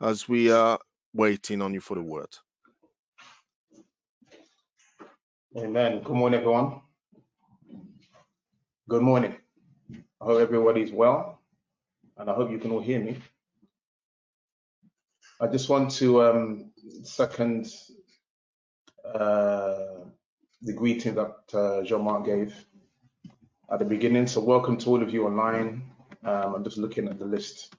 as we are waiting on you for the word. Amen. Good morning, everyone. Good morning. I hope everybody's well, and I hope you can all hear me. I just want to um, second uh, the greeting that uh, Jean-Marc gave at the beginning. So welcome to all of you online. Um, I'm just looking at the list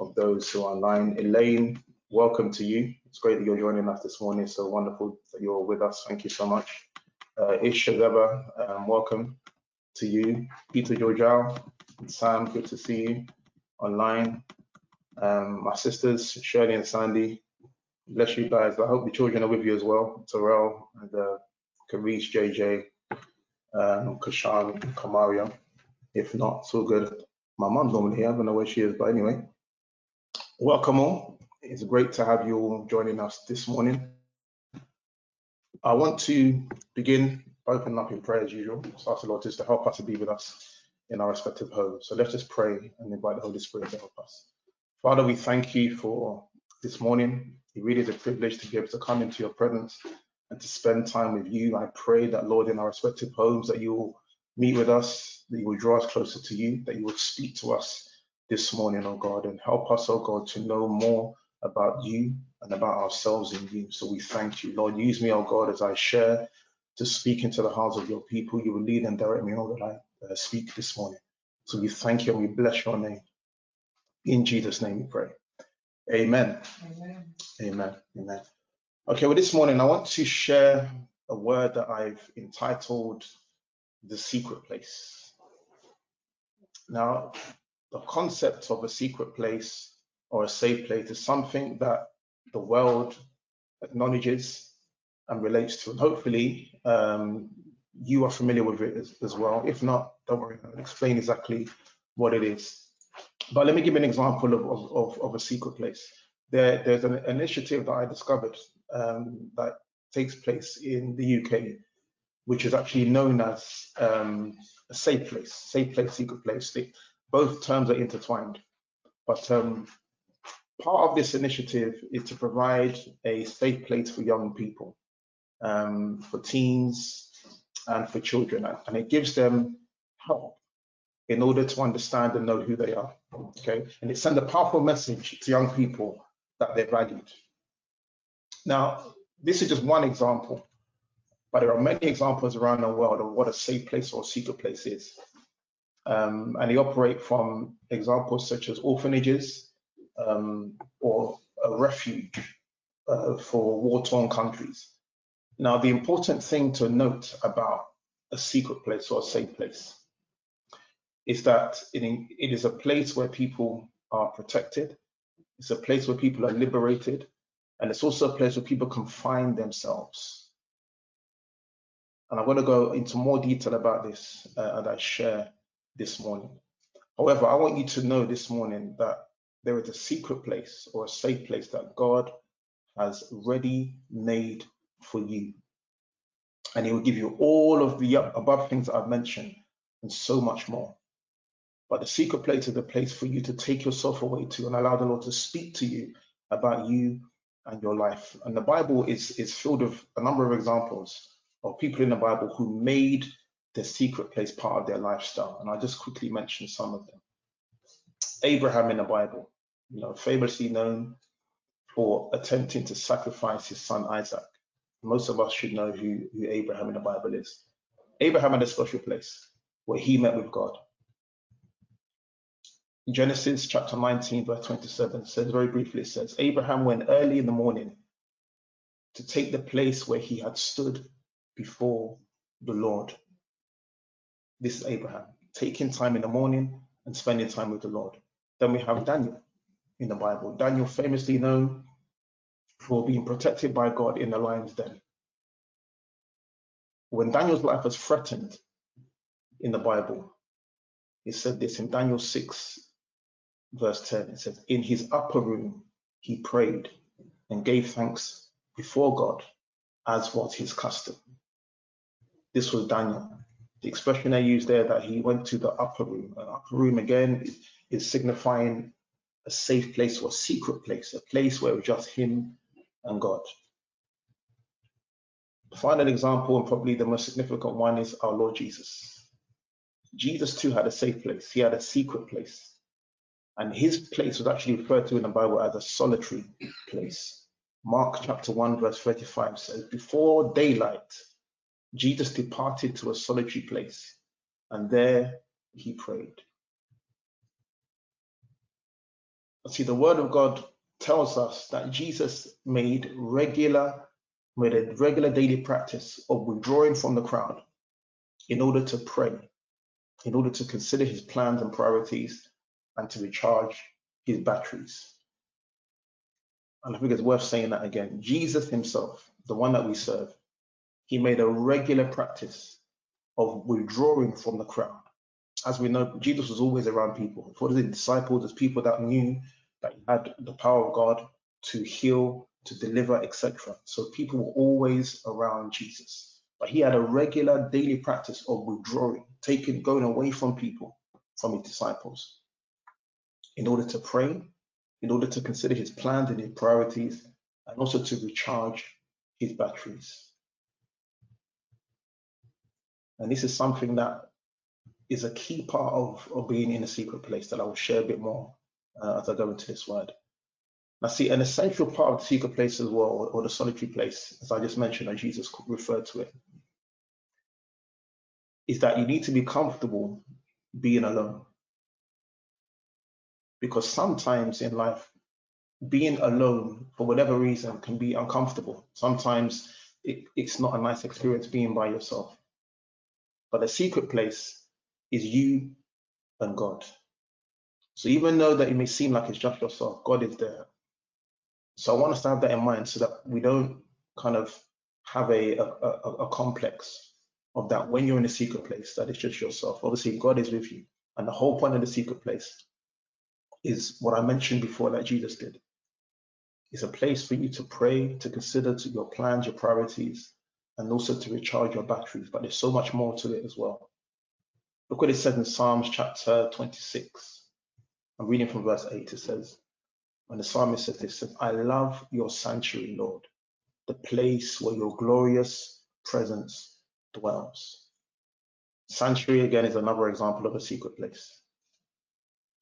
of those who are online. Elaine, welcome to you. It's great that you're joining us this morning. So wonderful that you're with us. Thank you so much. Uh, um, welcome to you. Peter Georgiou, Sam, good to see you online. Um, my sisters, Shirley and Sandy, bless you guys. I hope the children are with you as well. Terrell and uh, Karish, JJ, um, Kashan, Kamaria. If not, it's all good. My mom's normally here. I don't know where she is, but anyway. Welcome all. It's great to have you all joining us this morning. I want to begin by opening up in prayer as usual. So ask the Lord just to help us to be with us in our respective homes. So let's just pray and invite the Holy Spirit to help us. Father, we thank you for this morning. It really is a privilege to be able to come into your presence and to spend time with you. I pray that, Lord, in our respective homes, that you will meet with us, that you will draw us closer to you, that you will speak to us this morning, oh God, and help us, oh God, to know more about you and about ourselves in you. So we thank you. Lord, use me, oh God, as I share to speak into the hearts of your people. You will lead and direct me all that I uh, speak this morning. So we thank you and we bless your name. In Jesus' name we pray. Amen. Amen. Amen. Amen. Okay, well, this morning I want to share a word that I've entitled The Secret Place. Now, the concept of a secret place or a safe place is something that the world acknowledges and relates to. And hopefully, um, you are familiar with it as, as, well. If not, don't worry, I'll explain exactly what it is. But let me give you an example of, of, of a secret place. There, there's an initiative that I discovered um, that takes place in the UK, which is actually known as um, a safe place, safe place, secret place. They, both terms are intertwined. But um, part of this initiative is to provide a safe place for young people, um, for teens, and for children, and it gives them help in order to understand and know who they are. Okay, and it sends a powerful message to young people that they're valued. Now, this is just one example, but there are many examples around the world of what a safe place or a secret place is. Um, and they operate from examples such as orphanages um, or a refuge uh, for war-torn countries. Now, the important thing to note about a secret place or a safe place is that it, it is a place where people are protected. It's a place where people are liberated. And it's also a place where people can find themselves. And I'm going to go into more detail about this uh, as I share this morning. However, I want you to know this morning that there is a secret place or a safe place that God has ready made for you. And He will give you all of the above things that I've mentioned and so much more. But the secret place is a place for you to take yourself away to and allow the Lord to speak to you about you and your life. And the Bible is, is filled with a number of examples of people in the Bible who made the secret place part of their lifestyle. And I'll just quickly mention some of them. Abraham in the Bible, you know, famously known for attempting to sacrifice his son Isaac. Most of us should know who, who Abraham in the Bible is. Abraham had a special place where he met with God. Genesis chapter 19, verse 27 says very briefly, it says, Abraham went early in the morning to take the place where he had stood before the Lord. This is Abraham, taking time in the morning and spending time with the Lord. Then we have Daniel in the Bible. Daniel famously known for being protected by God in the lion's den. When Daniel's life was threatened in the Bible, it said this in Daniel 6, verse 10. It says, In his upper room, he prayed and gave thanks before God, as was his custom. This was Daniel the expression I use there that he went to the upper room. An upper room again is signifying a safe place or a secret place, a place where it was just him and God. The final example, and probably the most significant one, is our Lord Jesus. Jesus too had a safe place. He had a secret place. And his place was actually referred to in the Bible as a solitary place. Mark chapter 1, verse 35 says, Before daylight, Jesus departed to a solitary place, and there he prayed. See, the word of God tells us that Jesus made regular, made a regular daily practice of withdrawing from the crowd in order to pray, in order to consider his plans and priorities, and to recharge his batteries. And I think it's worth saying that again. Jesus himself, the one that we serve, he made a regular practice of withdrawing from the crowd. As we know, Jesus was always around people. For the disciples, as people that knew that he had the power of God to heal, to deliver, etc. So people were always around Jesus. But he had a regular daily practice of withdrawing, taking, going away from people, from his disciples, in order to pray, in order to consider his plans and his priorities, and also to recharge his batteries. And this is something that is a key part of, of being in a secret place that I will share a bit more uh, as I go into this word. Now, see, an essential part of the secret place as well, or the solitary place, as I just mentioned, and Jesus referred to it, is that you need to be comfortable being alone. Because sometimes in life, being alone for whatever reason can be uncomfortable. Sometimes it, it's not a nice experience being by yourself. But the secret place is you and God. So even though that it may seem like it's just yourself, God is there. So I want us to have that in mind so that we don't kind of have a, a, a, a complex of that when you're in a secret place, that it's just yourself. Obviously, God is with you. And the whole point of the secret place is what I mentioned before that Jesus did. It's a place for you to pray, to consider to your plans, your priorities, and also to recharge your batteries. But there's so much more to it as well. Look what it says in Psalms chapter 26. I'm reading from verse 8. It says, when the psalmist says this, I love your sanctuary, Lord, the place where your glorious presence dwells. Sanctuary, again, is another example of a secret place.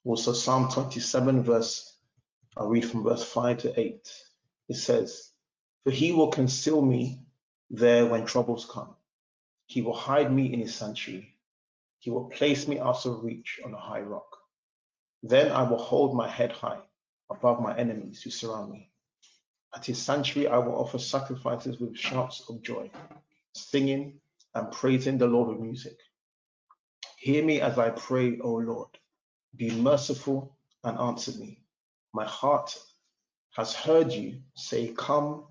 Also, Psalm 27, verse, I'll read from verse 5 to 8. It says, For he will conceal me there when troubles come. He will hide me in his sanctuary. He will place me out of reach on a high rock. Then I will hold my head high above my enemies who surround me. At his sanctuary, I will offer sacrifices with shouts of joy, singing and praising the Lord with music. Hear me as I pray, O Lord. Be merciful and answer me. My heart has heard you say, Come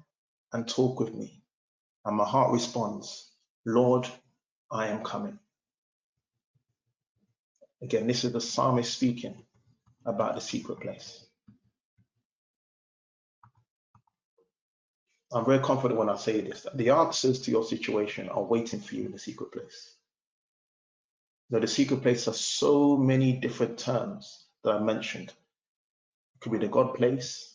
and talk with me. And my heart responds, Lord, I am coming. Again, this is the psalmist speaking about the secret place. I'm very confident when I say this that the answers to your situation are waiting for you in the secret place. Now, the secret place has so many different terms that I mentioned. It could be the God place,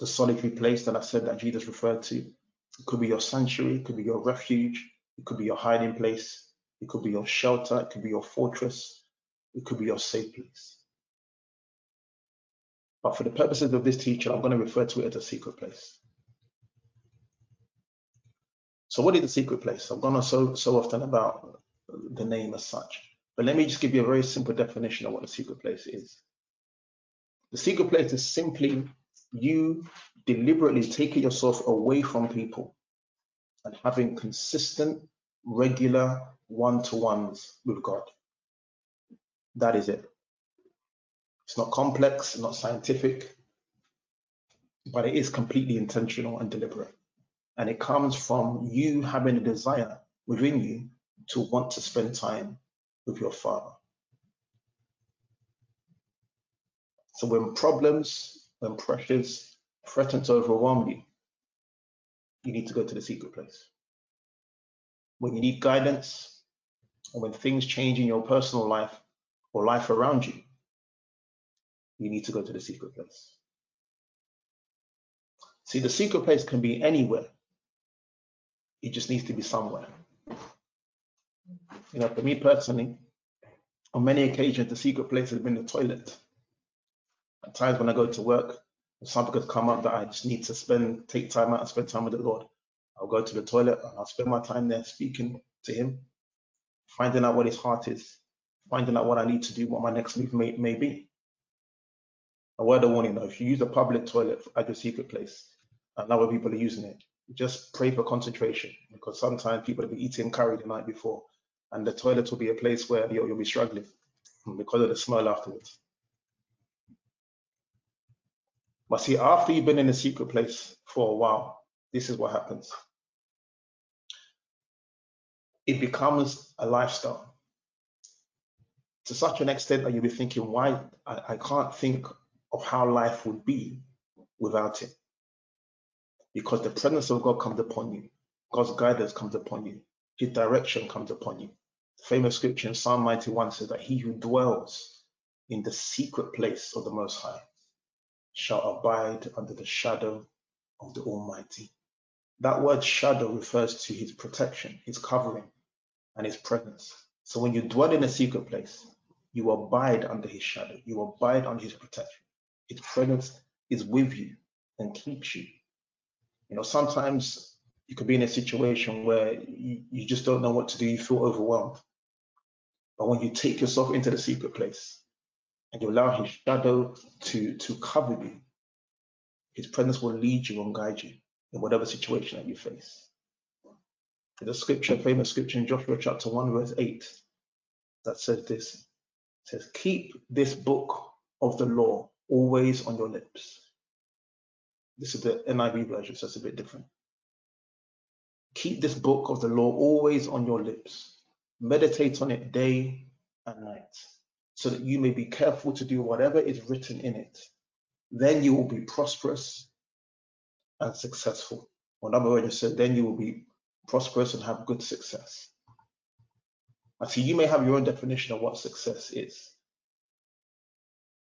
the solitary place that I said that Jesus referred to. It could be your sanctuary, it could be your refuge, it could be your hiding place, it could be your shelter, it could be your fortress, it could be your safe place. But for the purposes of this teacher, I'm going to refer to it as a secret place. So what is the secret place? I've gone on so so often about the name as such, but let me just give you a very simple definition of what the secret place is. The secret place is simply you deliberately taking yourself away from people and having consistent, regular one-to-ones with God. That is it. It's not complex, not scientific, but it is completely intentional and deliberate. And it comes from you having a desire within you to want to spend time with your Father. So when problems, when pressures threaten to overwhelm you, you need to go to the secret place. When you need guidance, or when things change in your personal life or life around you, you need to go to the secret place. See, the secret place can be anywhere. It just needs to be somewhere. You know, for me personally, on many occasions, the secret place has been the toilet. At times when I go to work, something has come up that I just need to spend, take time out and spend time with the Lord. I'll go to the toilet and I'll spend my time there speaking to Him, finding out what His heart is, finding out what I need to do, what my next move may, may be. A word of warning though, if you use a public toilet at your secret place, and other people are using it, just pray for concentration because sometimes people have been eating curry the night before and the toilet will be a place where you'll, you'll be struggling because of the smell afterwards. But see, after you've been in a secret place for a while, this is what happens. It becomes a lifestyle to such an extent that you'll be thinking, why I, I can't think of how life would be without it. Because the presence of God comes upon you, God's guidance comes upon you, His direction comes upon you. The famous scripture in Psalm 91 says that he who dwells in the secret place of the Most High shall abide under the shadow of the Almighty. That word shadow refers to his protection, his covering, and his presence. So when you dwell in a secret place, you abide under his shadow, you abide under his protection. His presence is with you and keeps you. You know, sometimes you could be in a situation where you, you just don't know what to do, you feel overwhelmed. But when you take yourself into the secret place, and you allow his shadow to, to cover you, his presence will lead you and guide you in whatever situation that you face. There's a scripture, famous scripture in Joshua chapter 1, verse 8, that says this. Says, Keep this book of the law always on your lips. This is the NIV version, so it's a bit different. Keep this book of the law always on your lips. Meditate on it day and night so that you may be careful to do whatever is written in it. Then you will be prosperous and successful. Or another way to said, then you will be prosperous and have good success. I see you may have your own definition of what success is.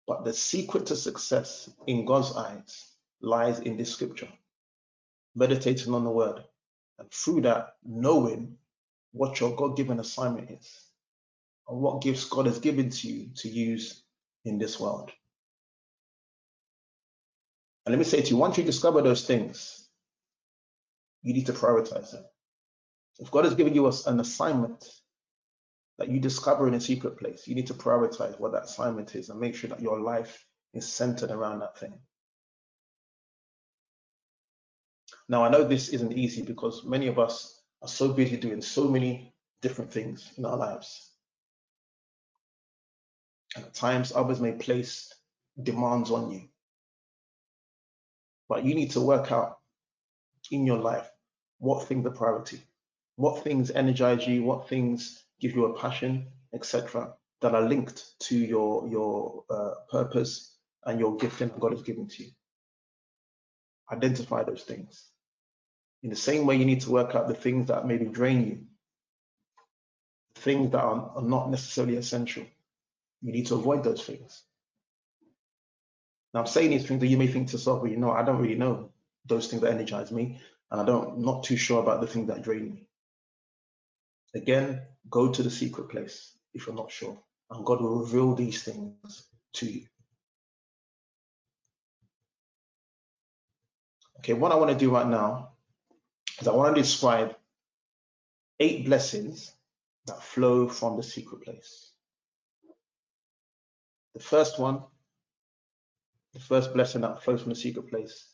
But the secret to success in God's eyes lies in this scripture, meditating on the word, and through that, knowing what your God given assignment is and what gifts God has given to you to use in this world. And let me say to you, once you discover those things, you need to prioritize them. If God has given you an assignment that you discover in a secret place, you need to prioritize what that assignment is and make sure that your life is centered around that thing. Now, I know this isn't easy because many of us are so busy doing so many different things in our lives. At times, others may place demands on you. But you need to work out in your life what things are priority, what things energize you, what things give you a passion, etc., that are linked to your your uh, purpose and your gifting that God has given to you. Identify those things. In the same way, you need to work out the things that maybe drain you, things that are, are not necessarily essential. You need to avoid those things. Now, I'm saying these things that you may think to yourself, well, you know, I don't really know those things that energize me, and I don't, not too sure about the things that drain me. Again, go to the secret place if you're not sure, and God will reveal these things to you. Okay, what I want to do right now is I want to describe eight blessings that flow from the secret place. The first one, the first blessing that flows from the secret place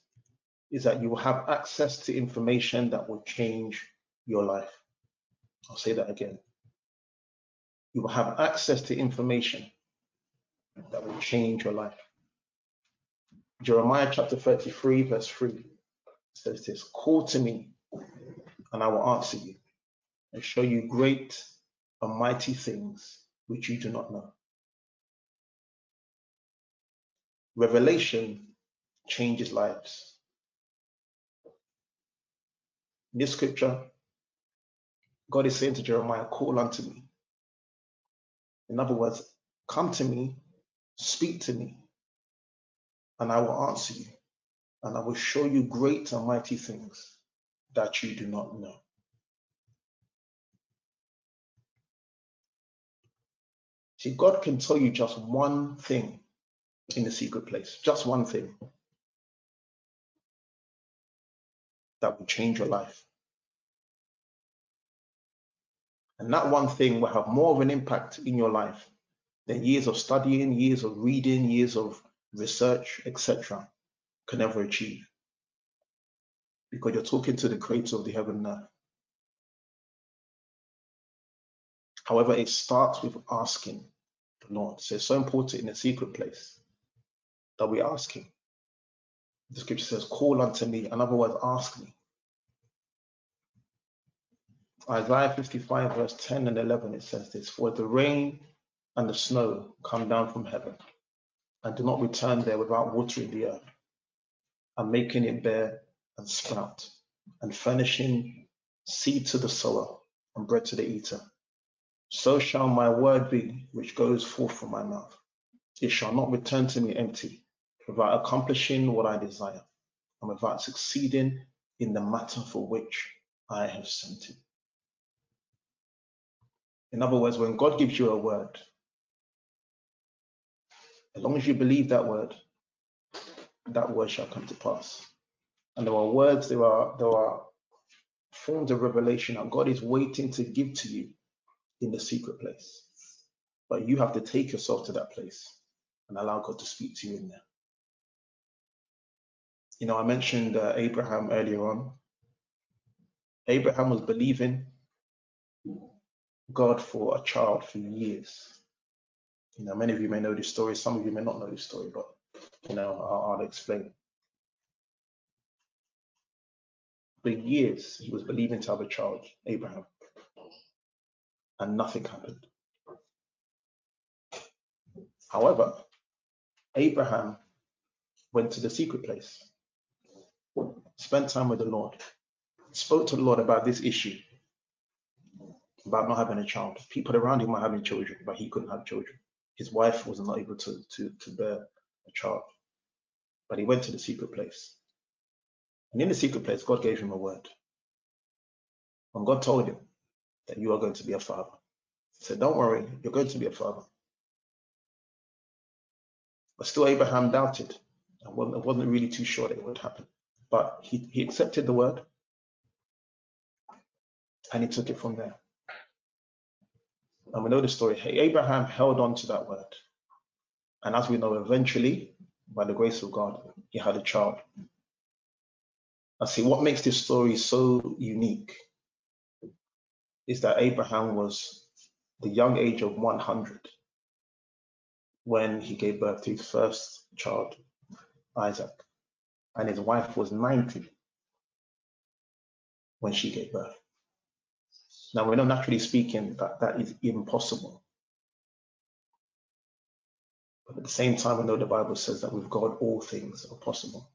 is that you will have access to information that will change your life. I'll say that again. You will have access to information that will change your life. Jeremiah chapter 33, verse 3 says this Call to me, and I will answer you and show you great and mighty things which you do not know. Revelation changes lives. In this scripture, God is saying to Jeremiah, Call unto me. In other words, come to me, speak to me, and I will answer you, and I will show you great and mighty things that you do not know. See, God can tell you just one thing in a secret place, just one thing that will change your life. And that one thing will have more of an impact in your life than years of studying, years of reading, years of research, etc., can ever achieve. Because you're talking to the creator of the heaven and earth. However, it starts with asking the Lord. So it's so important in a secret place that we ask Him. The scripture says, Call unto me, in other words, ask me. Isaiah 55, verse 10 and 11, it says this For the rain and the snow come down from heaven and do not return there without watering the earth and making it bear and sprout and furnishing seed to the sower and bread to the eater. So shall my word be which goes forth from my mouth. It shall not return to me empty, without accomplishing what I desire and without succeeding in the matter for which I have sent it. In other words, when God gives you a word, as long as you believe that word, that word shall come to pass. And there are words, there are there are forms of revelation that God is waiting to give to you in the secret place. But you have to take yourself to that place and allow God to speak to you in there. You know, I mentioned uh, Abraham earlier on. Abraham was believing God for a child for years. You know, many of you may know this story, some of you may not know this story, but you know, I'll, I'll explain. For years, he was believing to have a child, Abraham, and nothing happened. However, Abraham went to the secret place, spent time with the Lord, spoke to the Lord about this issue, about not having a child. People around him were having children, but he couldn't have children. His wife was not able to, to, to bear a child. But he went to the secret place. And in the secret place, God gave him a word. And God told him that you are going to be a father. He said, Don't worry, you're going to be a father. But still, Abraham doubted and wasn't, wasn't really too sure that it would happen. But he, he accepted the word and he took it from there. And we know the story. Abraham held on to that word. And as we know, eventually, by the grace of God, he had a child. I see what makes this story so unique is that Abraham was the young age of 100 when he gave birth to his first child, Isaac, and his wife was 90 when she gave birth. Now, we're not naturally speaking that that is impossible. But at the same time, we know the Bible says that with God, all things are possible.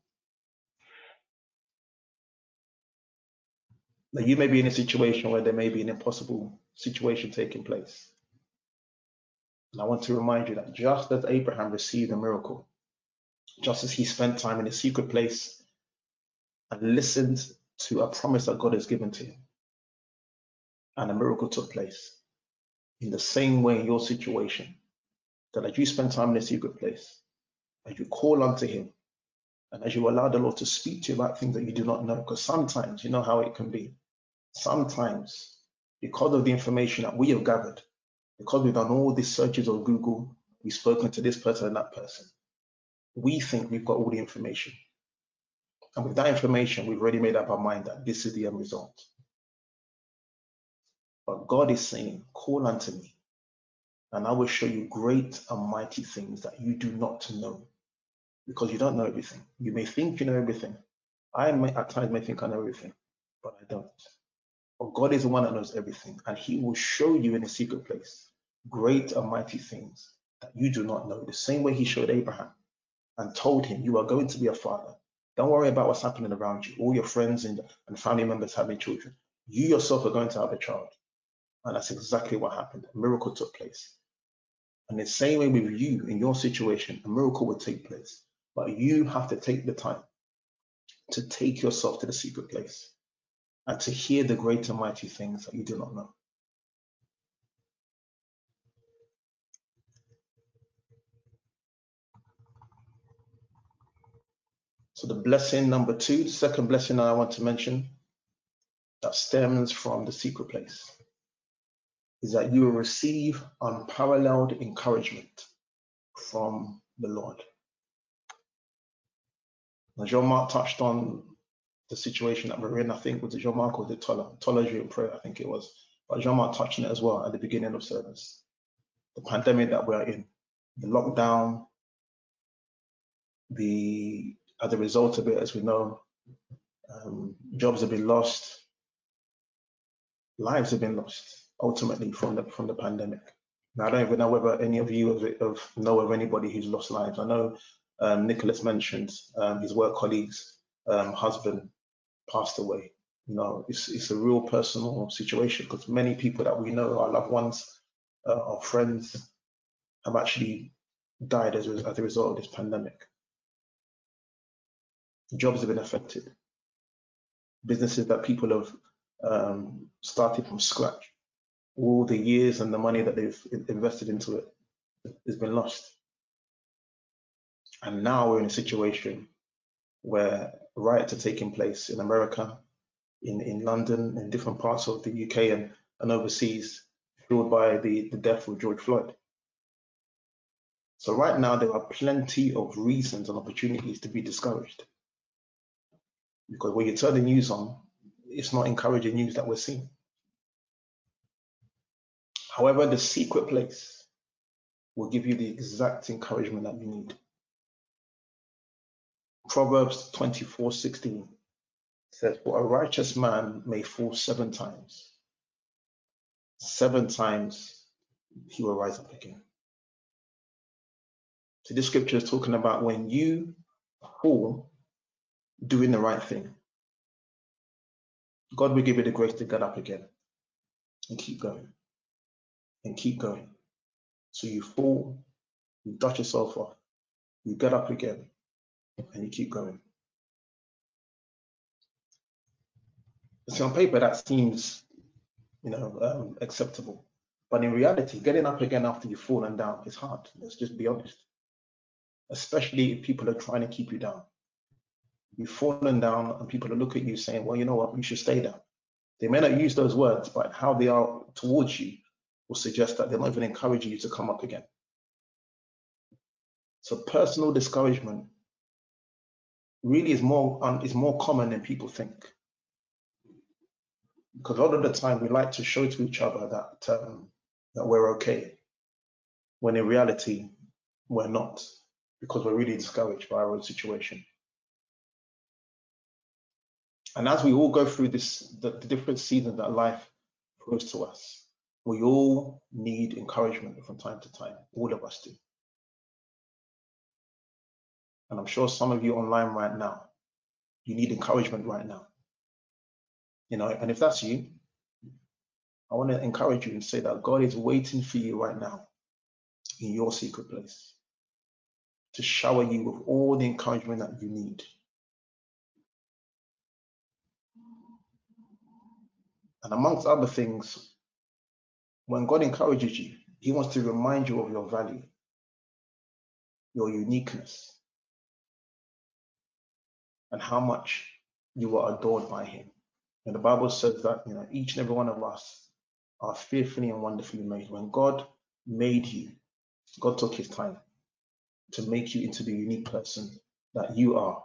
Now, you may be in a situation where there may be an impossible situation taking place. And I want to remind you that just as Abraham received a miracle, just as he spent time in a secret place and listened to a promise that God has given to him, and a miracle took place, in the same way in your situation, that as you spend time in a secret place, as you call unto him, and as you allow the Lord to speak to you about things that you do not know, because sometimes you know how it can be. Sometimes, because of the information that we have gathered, because we've done all these searches on Google, we've spoken to this person and that person, we think we've got all the information. And with that information, we've already made up our mind that this is the end result. But God is saying, Call unto me, and I will show you great and mighty things that you do not know, because you don't know everything. You may think you know everything. I may at times may think I know everything, but I don't. But God is the one that knows everything, and He will show you in a secret place great and mighty things that you do not know. The same way He showed Abraham and told him, You are going to be a father. Don't worry about what's happening around you. All your friends and, and family members having children. You yourself are going to have a child. And that's exactly what happened. A miracle took place. And the same way with you in your situation, a miracle will take place. But you have to take the time to take yourself to the secret place and to hear the great and mighty things that you do not know. So the blessing number two, the second blessing I want to mention that stems from the secret place is that you will receive unparalleled encouragement from the Lord. Now, Jean Marc touched on the situation that we're in. I think was it Jean Marc or the? Tola during prayer, I think it was. But Jean Marc touched on it as well at the beginning of service. The pandemic that we're in, the lockdown, the as a result of it, as we know, um, jobs have been lost, lives have been lost ultimately from the from the pandemic. Now, I don't even know whether any of you have, have know of anybody who's lost lives. I know um, Nicholas mentioned um, his work colleagues' um, husband passed away. You know, it's it's a real personal situation because many people that we know, our loved ones, uh, our friends, have actually died as as a result of this pandemic. Jobs have been affected. Businesses that people have um, started from scratch, all the years and the money that they've invested into it has been lost. And now we're in a situation where riots are taking place in America, in, in London, in different parts of the UK and, and overseas, fueled by the, the death of George Floyd. So right now there are plenty of reasons and opportunities to be discouraged. Because when you turn the news on, it's not encouraging news that we're seeing. However, the secret place will give you the exact encouragement that you need. Proverbs 24 16 says, For a righteous man may fall seven times. Seven times he will rise up again. So this scripture is talking about when you fall doing the right thing. God will give you the grace to get up again and keep going and keep going. So you fall, you dust yourself off, you get up again, and you keep going. So on paper, that seems, you know, um, acceptable. But in reality, getting up again after you've fallen down is hard. Let's just be honest. Especially if people are trying to keep you down. You've fallen down and people are looking at you saying, well, you know what, you should stay down. They may not use those words, but how they are towards you will suggest that they're not even encouraging you to come up again. So personal discouragement really is more um, is more common than people think. Because a lot of the time we like to show to each other that um, that we're okay, when in reality we're not, because we're really discouraged by our own situation. And as we all go through this, the, the different seasons that life throws to us, we all need encouragement from time to time. All of us do. And I'm sure some of you online right now, you need encouragement right now. You know, and if that's you, I want to encourage you and say that God is waiting for you right now in your secret place to shower you with all the encouragement that you need. And amongst other things, when God encourages you, He wants to remind you of your value, your uniqueness, and how much you are adored by him. And the Bible says that you know each and every one of us are fearfully and wonderfully made. When God made you, God took his time to make you into the unique person that you are.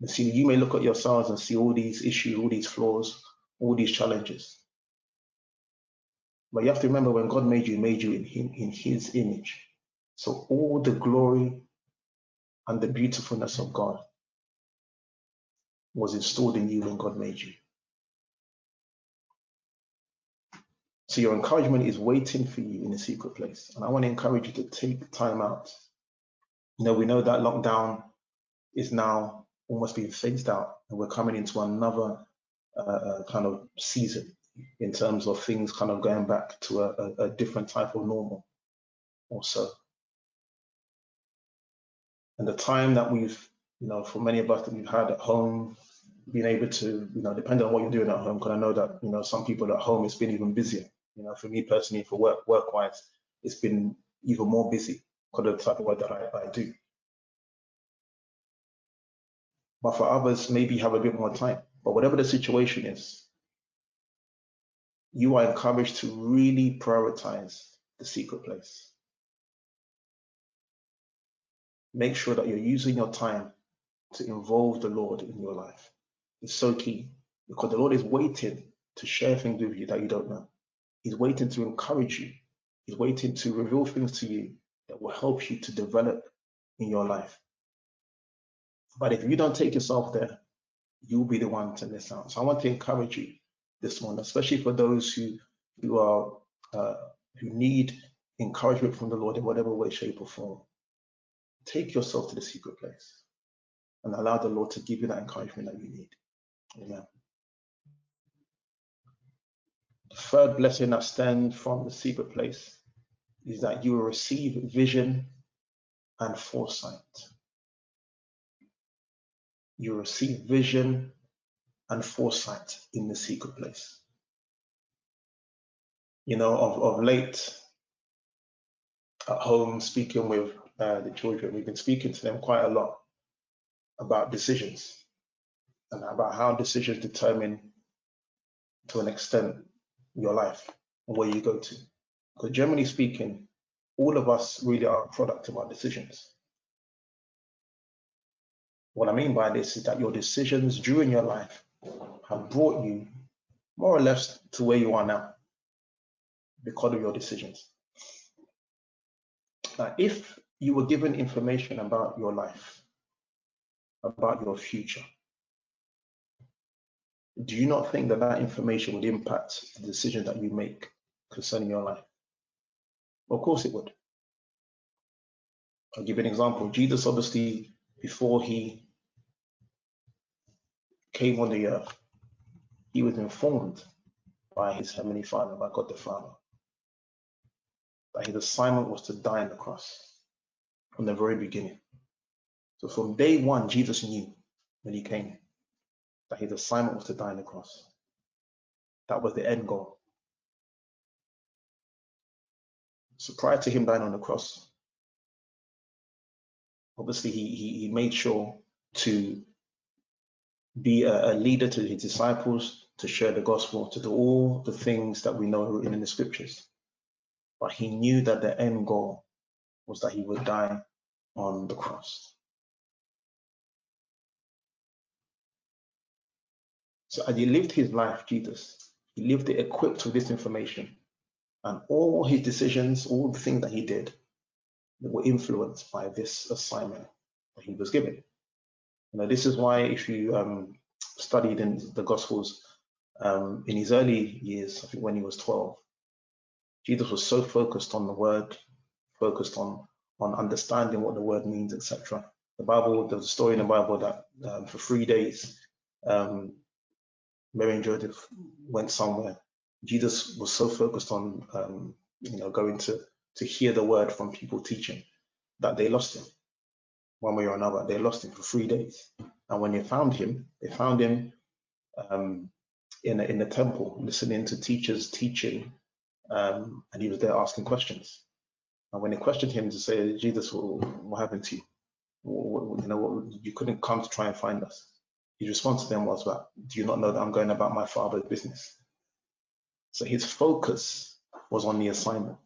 And see, you may look at yourselves and see all these issues, all these flaws, all these challenges. But you have to remember when God made you, he made you in, him, in his image. So all the glory and the beautifulness of God was installed in you when God made you. So your encouragement is waiting for you in a secret place. And I want to encourage you to take time out. You know, we know that lockdown is now almost being phased out, and we're coming into another uh, kind of season in terms of things kind of going back to a, a, different type of normal also. And the time that we've, you know, for many of us that we've had at home, being able to, you know, depending on what you're doing at home, because I know that, you know, some people at home it's been even busier. You know, for me personally, for work work wise, it's been even more busy because of the type of work that I, I do. But for others, maybe have a bit more time. But whatever the situation is, you are encouraged to really prioritize the secret place. Make sure that you're using your time to involve the Lord in your life. It's so key because the Lord is waiting to share things with you that you don't know. He's waiting to encourage you. He's waiting to reveal things to you that will help you to develop in your life. But if you don't take yourself there, you'll be the one to miss out. So I want to encourage you this morning, especially for those who who are uh, who need encouragement from the Lord in whatever way, shape, or form. Take yourself to the secret place and allow the Lord to give you that encouragement that you need. Amen. The third blessing that stems from the secret place is that you will receive vision and foresight. You receive vision and foresight in the secret place. You know, of, of late at home, speaking with uh, the children, we've been speaking to them quite a lot about decisions and about how decisions determine, to an extent, your life and where you go to. Because generally speaking, all of us really are a product of our decisions. What I mean by this is that your decisions during your life have brought you more or less to where you are now because of your decisions. Now, if you were given information about your life, about your future, do you not think that that information would impact the decision that you make concerning your life? Of course it would. I'll give you an example. Jesus, obviously, before he came on the earth, he was informed by his heavenly Father, by God the Father, that his assignment was to die on the cross from the very beginning. So from day one, Jesus knew when he came that his assignment was to die on the cross. That was the end goal. So prior to him dying on the cross, obviously he, he, he made sure to be a, a, leader to his disciples, to share the gospel, to do all the things that we know written in the scriptures. But he knew that the end goal was that he would die on the cross. So as he lived his life, Jesus, he lived it equipped with this information. And all his decisions, all the things that he did, were influenced by this assignment that he was given. You know, this is why if you um, studied in the Gospels um, in his early years, I think when he was 12, Jesus was so focused on the word, focused on on understanding what the word means, etc. The Bible, there's a story in the Bible that um, for three days, um, Mary and Joseph went somewhere. Jesus was so focused on, um, you know, going to to hear the word from people teaching that they lost him one way or another. They lost him for three days. And when they found him, they found him um, in, a, in the temple, listening to teachers teaching, um, and he was there asking questions. And when they questioned him to say, Jesus, what, what happened to you? What, you know, what, you couldn't come to try and find us. His response to them was, "Well, do you not know that I'm going about my father's business?" So his focus was on the assignment.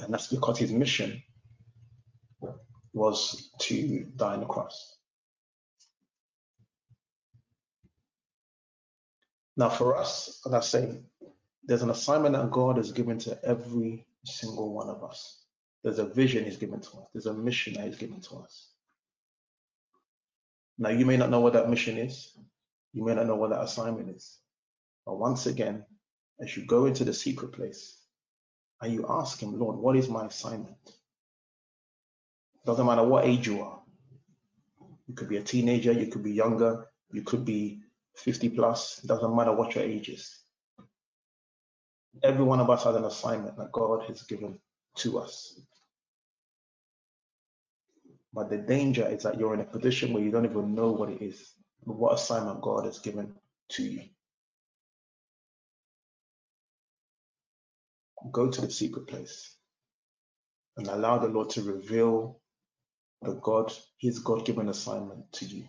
And that's because his mission was to die on the cross. Now, for us, as I say, there's an assignment that God has given to every single one of us. There's a vision He's given to us. There's a mission that He's given to us. Now, you may not know what that mission is. You may not know what that assignment is. But once again, as you go into the secret place and you ask Him, Lord, what is my assignment? Doesn't matter what age you are. You could be a teenager, you could be younger, you could be 50 plus, it doesn't matter what your age is. Every one of us has an assignment that God has given to us. But the danger is that you're in a position where you don't even know what it is, what assignment God has given to you. Go to the secret place and allow the Lord to reveal the God, his God given assignment to you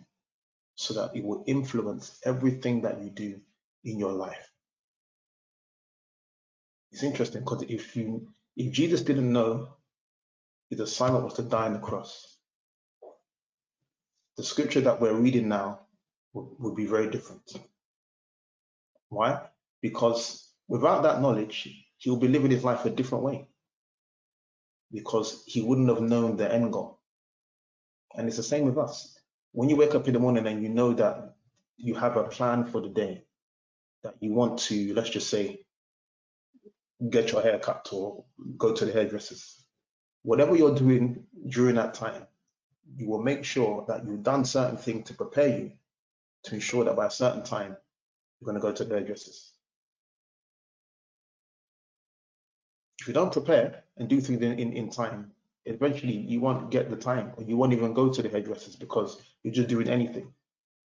so that it will influence everything that you do in your life. It's interesting because if you if Jesus didn't know his assignment was to die on the cross, the scripture that we're reading now would, would be very different. Why? Because without that knowledge, he'll be living his life a different way. Because he wouldn't have known the end goal. And it's the same with us. When you wake up in the morning and you know that you have a plan for the day, that you want to, let's just say, get your hair cut or go to the hairdressers, whatever you're doing during that time, you will make sure that you've done certain things to prepare you to ensure that by a certain time, you're going to go to the hairdressers. If you don't prepare and do things in, in, in time, eventually you won't get the time or you won't even go to the hairdressers because you're just doing anything.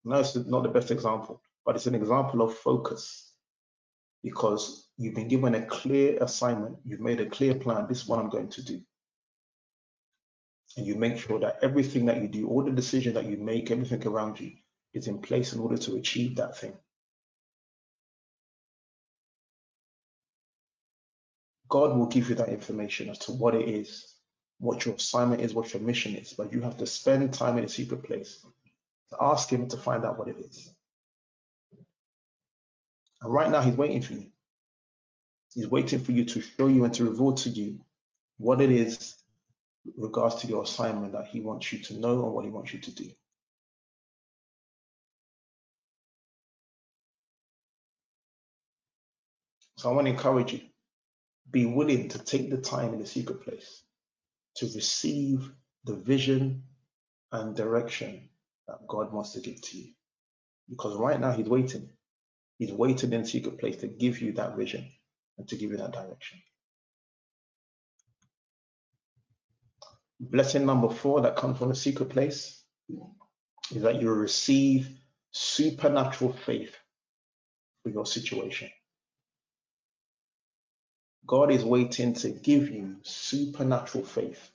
No, it's not the best example, but it's an example of focus because you've been given a clear assignment, you've made a clear plan. This is what I'm going to do and you make sure that everything that you do, all the decisions that you make, everything around you is in place in order to achieve that thing. God will give you that information as to what it is, what your assignment is, what your mission is, but you have to spend time in a secret place to ask Him to find out what it is. And right now, He's waiting for you. He's waiting for you to show you and to reveal to you what it is regards to your assignment that he wants you to know and what he wants you to do. So I want to encourage you, be willing to take the time in the secret place to receive the vision and direction that God wants to give to you. Because right now he's waiting. He's waiting in secret place to give you that vision and to give you that direction. Blessing number four that comes from the secret place is that you receive supernatural faith for your situation. God is waiting to give you supernatural faith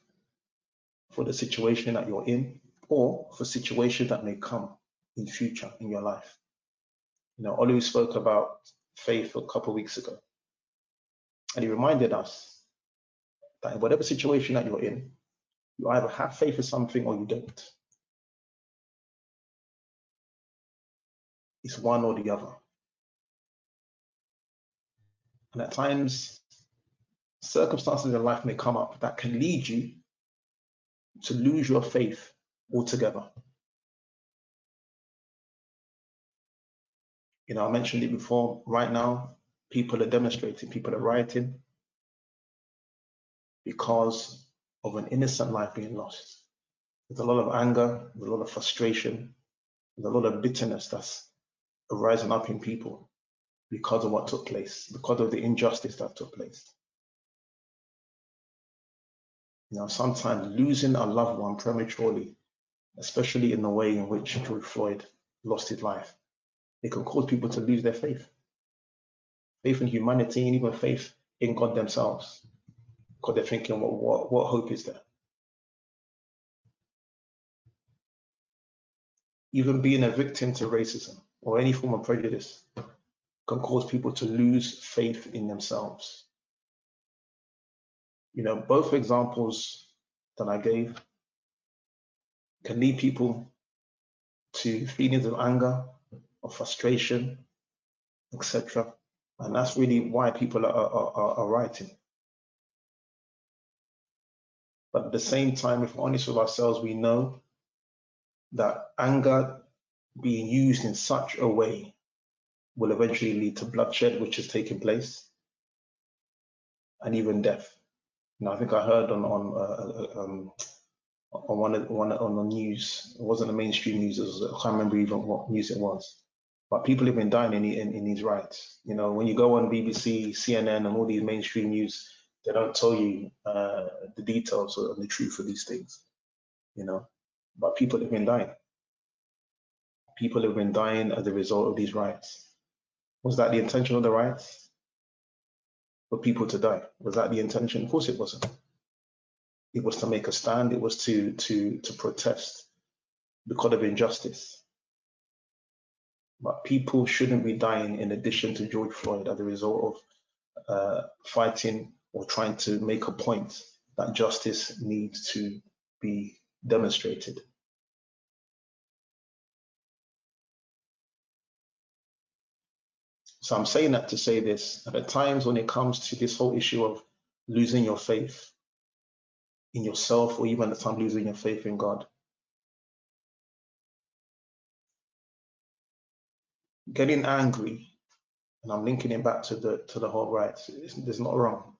for the situation that you're in or for situations that may come in future in your life. You know, Olu spoke about faith a couple weeks ago, and he reminded us that in whatever situation that you're in, you either have faith in something or you don't. It's one or the other. And at times, circumstances in life may come up that can lead you to lose your faith altogether. You know, I mentioned it before, right now, people are demonstrating, people are rioting because of an innocent life being lost. There's a lot of anger, there's a lot of frustration, there's a lot of bitterness that's arising up in people because of what took place, because of the injustice that took place. You know, sometimes losing a loved one prematurely, especially in the way in which George Floyd lost his life, it can cause people to lose their faith. Faith in humanity and even faith in God themselves. Because they're thinking, what, what, what hope is there? Even being a victim to racism or any form of prejudice can cause people to lose faith in themselves. You know, both examples that I gave can lead people to feelings of anger, of frustration, etc. And that's really why people are, are, are, writing. But at the same time, if we're honest with ourselves, we know that anger being used in such a way will eventually lead to bloodshed, which is taking place, and even death. Now, I think I heard on on uh, uh um, on one of, one on the news. It wasn't the mainstream news. Was, I can't remember even what news it was. But people have been dying in, in, in these riots. You know, when you go on BBC, CNN, and all these mainstream news, they don't tell you uh, the details or the truth of these things. you know, but people have been dying. People have been dying as a result of these riots. Was that the intention of the riots? For people to die? Was that the intention? Of course it wasn't. It was to make a stand. It was to to to protest because of injustice. But people shouldn't be dying in addition to George Floyd as a result of uh, fighting or trying to make a point that justice needs to be demonstrated. So I'm saying that to say this, that at times when it comes to this whole issue of losing your faith in yourself or even at times losing your faith in God, getting angry, and I'm linking it back to the to the whole rights, there's not wrong.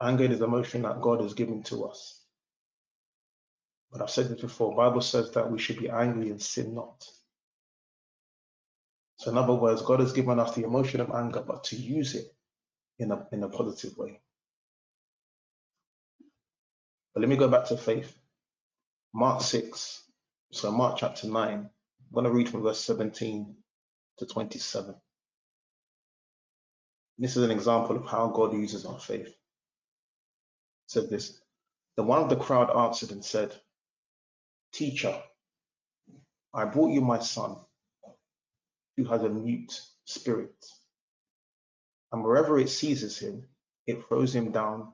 Anger is emotion that God has given to us. But I've said this before, Bible says that we should be angry and sin not. So in other words, God has given us the emotion of anger, but to use it in a in a positive way. But let me go back to faith. Mark 6, so Mark chapter 9, I'm going to read from verse 17 to 27. This is an example of how God uses our faith. It said this The one of the crowd answered and said, Teacher, I brought you my son who has a mute spirit. And wherever it seizes him, it throws him down.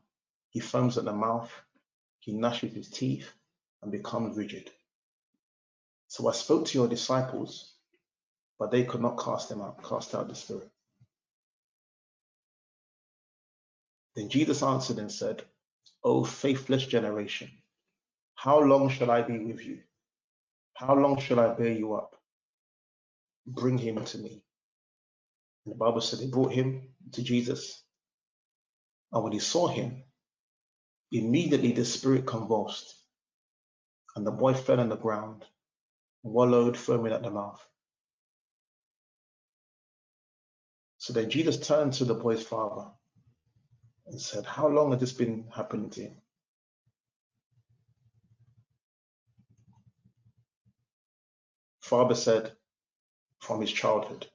He foams at the mouth, he gnashes his teeth, and becomes rigid. So I spoke to your disciples, but they could not cast him out, cast out the spirit. Then Jesus answered and said, O faithless generation, how long shall I be with you? How long shall I bear you up? Bring him to me. And the Bible said they brought him to Jesus. And when he saw him, immediately the spirit convulsed, and the boy fell on the ground, wallowed, foaming at the mouth. So then Jesus turned to the boy's father and said, How long has this been happening to him? Father said, From his childhood.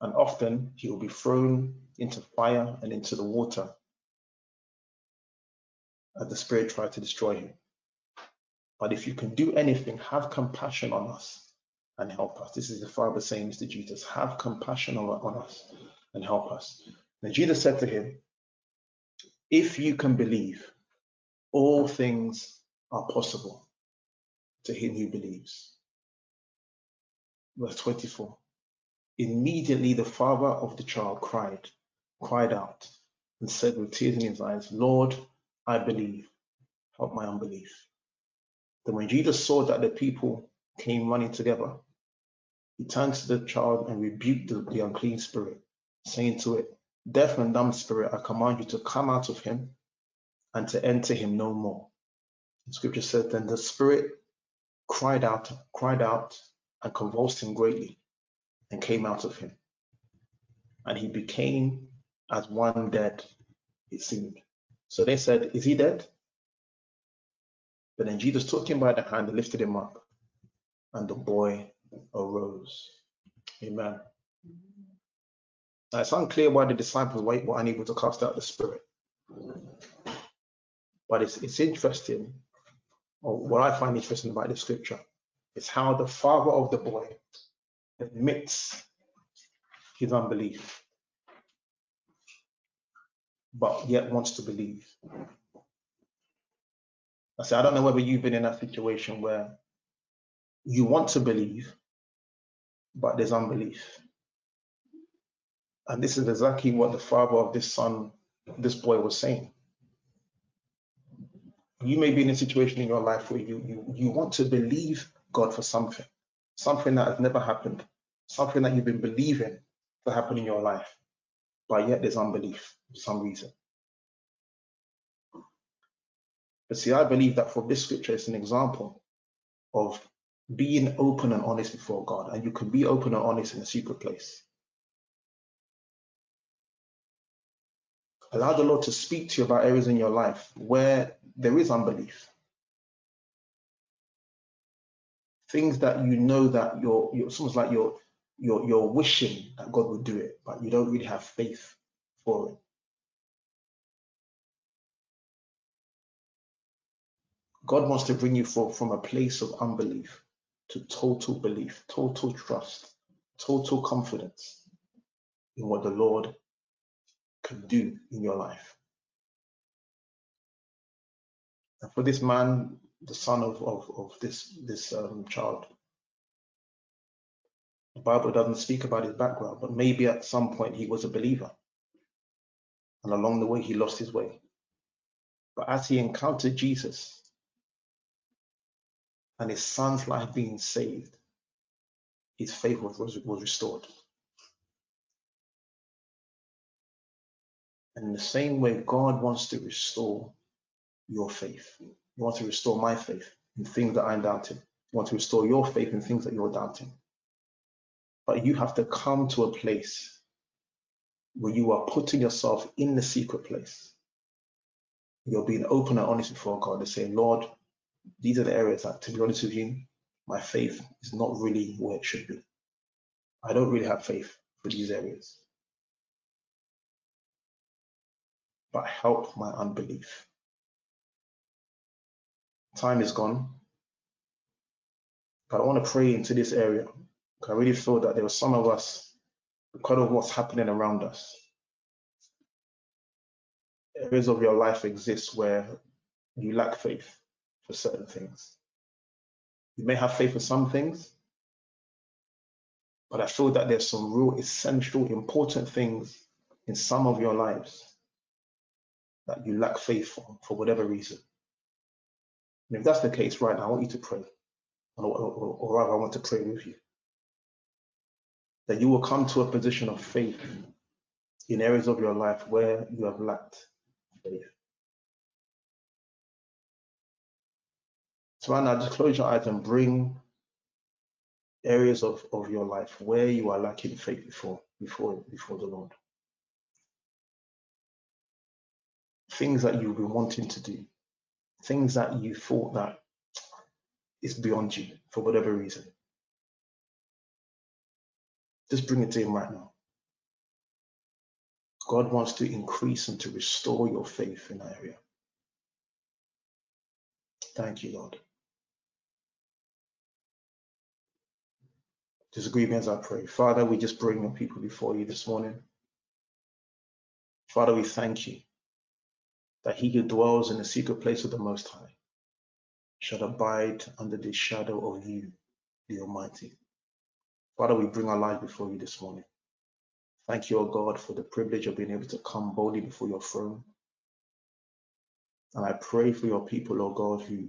And often he will be thrown into fire and into the water as the spirit tried to destroy him. But if you can do anything, have compassion on us and help us. This is the Father saying to Jesus have compassion on, on us and help us. And Jesus said to him, If you can believe, all things are possible to him who believes. Verse 24. Immediately the father of the child cried, cried out, and said with tears in his eyes, Lord, I believe, help my unbelief. Then when Jesus saw that the people came running together, he turned to the child and rebuked the, the unclean spirit, saying to it, Deaf and dumb spirit, I command you to come out of him and to enter him no more. The scripture says, Then the spirit cried out, cried out, and convulsed him greatly, and came out of him. And he became as one dead, it seemed. So they said, Is he dead? But then Jesus took him by the hand and lifted him up, and the boy arose. Amen. Now it's unclear why the disciples were unable to cast out the spirit. But it's, it's interesting, or what I find interesting about the scripture, is how the father of the boy admits his unbelief, but yet wants to believe. I say, I don't know whether you've been in a situation where you want to believe, but there's unbelief. And this is exactly what the father of this son, this boy was saying. You may be in a situation in your life where you, you, you want to believe God for something, something that has never happened, something that you've been believing to happen in your life, but yet there's unbelief for some reason. But see, I believe that for this scripture, it's an example of being open and honest before God, and you can be open and honest in a secret place. Allow the Lord to speak to you about areas in your life where there is unbelief. Things that you know that you're, you're it's almost like you're, you're, you're wishing that God would do it, but you don't really have faith for it. God wants to bring you from, from a place of unbelief to total belief, total trust, total confidence in what the Lord can do in your life. And for this man, the son of, of, of this, this um, child, the Bible doesn't speak about his background, but maybe at some point he was a believer. And along the way, he lost his way. But as he encountered Jesus and his son's life being saved, his faith was, was restored. And in the same way, God wants to restore your faith. He wants to restore my faith in things that I'm doubting. He wants to restore your faith in things that you're doubting. But you have to come to a place where you are putting yourself in the secret place. You're being open and honest before God and saying, Lord, these are the areas that, to be honest with you, my faith is not really where it should be. I don't really have faith for these areas. But help my unbelief. Time is gone. But I want to pray into this area. I really feel that there are some of us, because of what's happening around us, areas of your life exist where you lack faith for certain things. You may have faith for some things, but I feel that there's some real essential, important things in some of your lives that you lack faith for, for whatever reason. And if that's the case right now, I want you to pray, or, or, or rather, I want to pray with you. That you will come to a position of faith in areas of your life where you have lacked faith. So right now, just close your eyes and bring areas of, of your life where you are lacking faith before, before, before the Lord. Things that you've been wanting to do, things that you thought that is beyond you for whatever reason. Just bring it to Him right now. God wants to increase and to restore your faith in that area. Thank you, Lord. Disagree me I pray. Father, we just bring your people before you this morning. Father, we thank you that he who dwells in the secret place of the Most High shall abide under the shadow of you, the Almighty. Father, we bring our life before you this morning. Thank you, O God, for the privilege of being able to come boldly before your throne. And I pray for your people, O God, who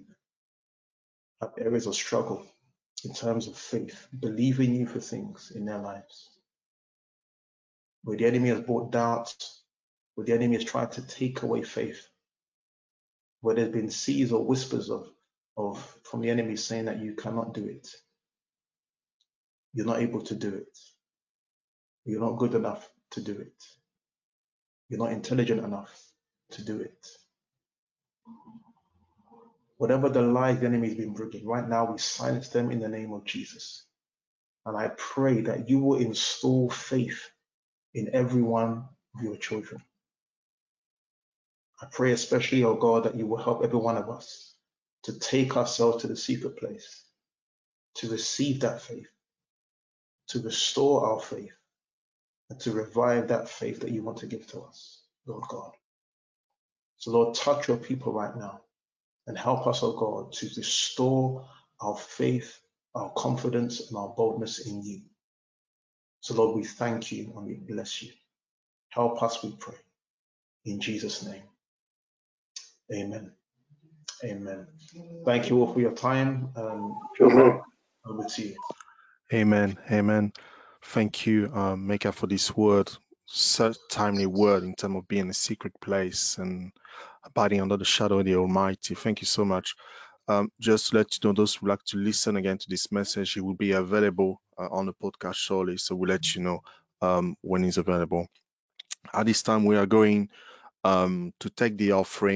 have areas of struggle in terms of faith, believing you for things in their lives. Where the enemy has brought doubts, where the enemy has tried to take away faith, where there's been seeds or whispers of, of from the enemy saying that you cannot do it. You're not able to do it. You're not good enough to do it. You're not intelligent enough to do it. Whatever the lies the enemy has been bringing, right now we silence them in the name of Jesus. And I pray that you will install faith in every one of your children. I pray especially, oh God, that you will help every one of us to take ourselves to the secret place, to receive that faith, to restore our faith, and to revive that faith that you want to give to us, Lord God. So, Lord, touch your people right now and help us, oh God, to restore our faith, our confidence, and our boldness in you. So, Lord, we thank you and we bless you. Help us, we pray. In Jesus' name. Amen. Amen. Thank you all for your time. Um, over to you. Amen. Amen. Thank you, um, Maker, for this word, such timely word in terms of being in a secret place and abiding under the shadow of the Almighty. Thank you so much. Um, just to let you know, those who like to listen again to this message, it will be available uh, on the podcast shortly. So we'll let you know um, when it's available. At this time, we are going um, to take the offering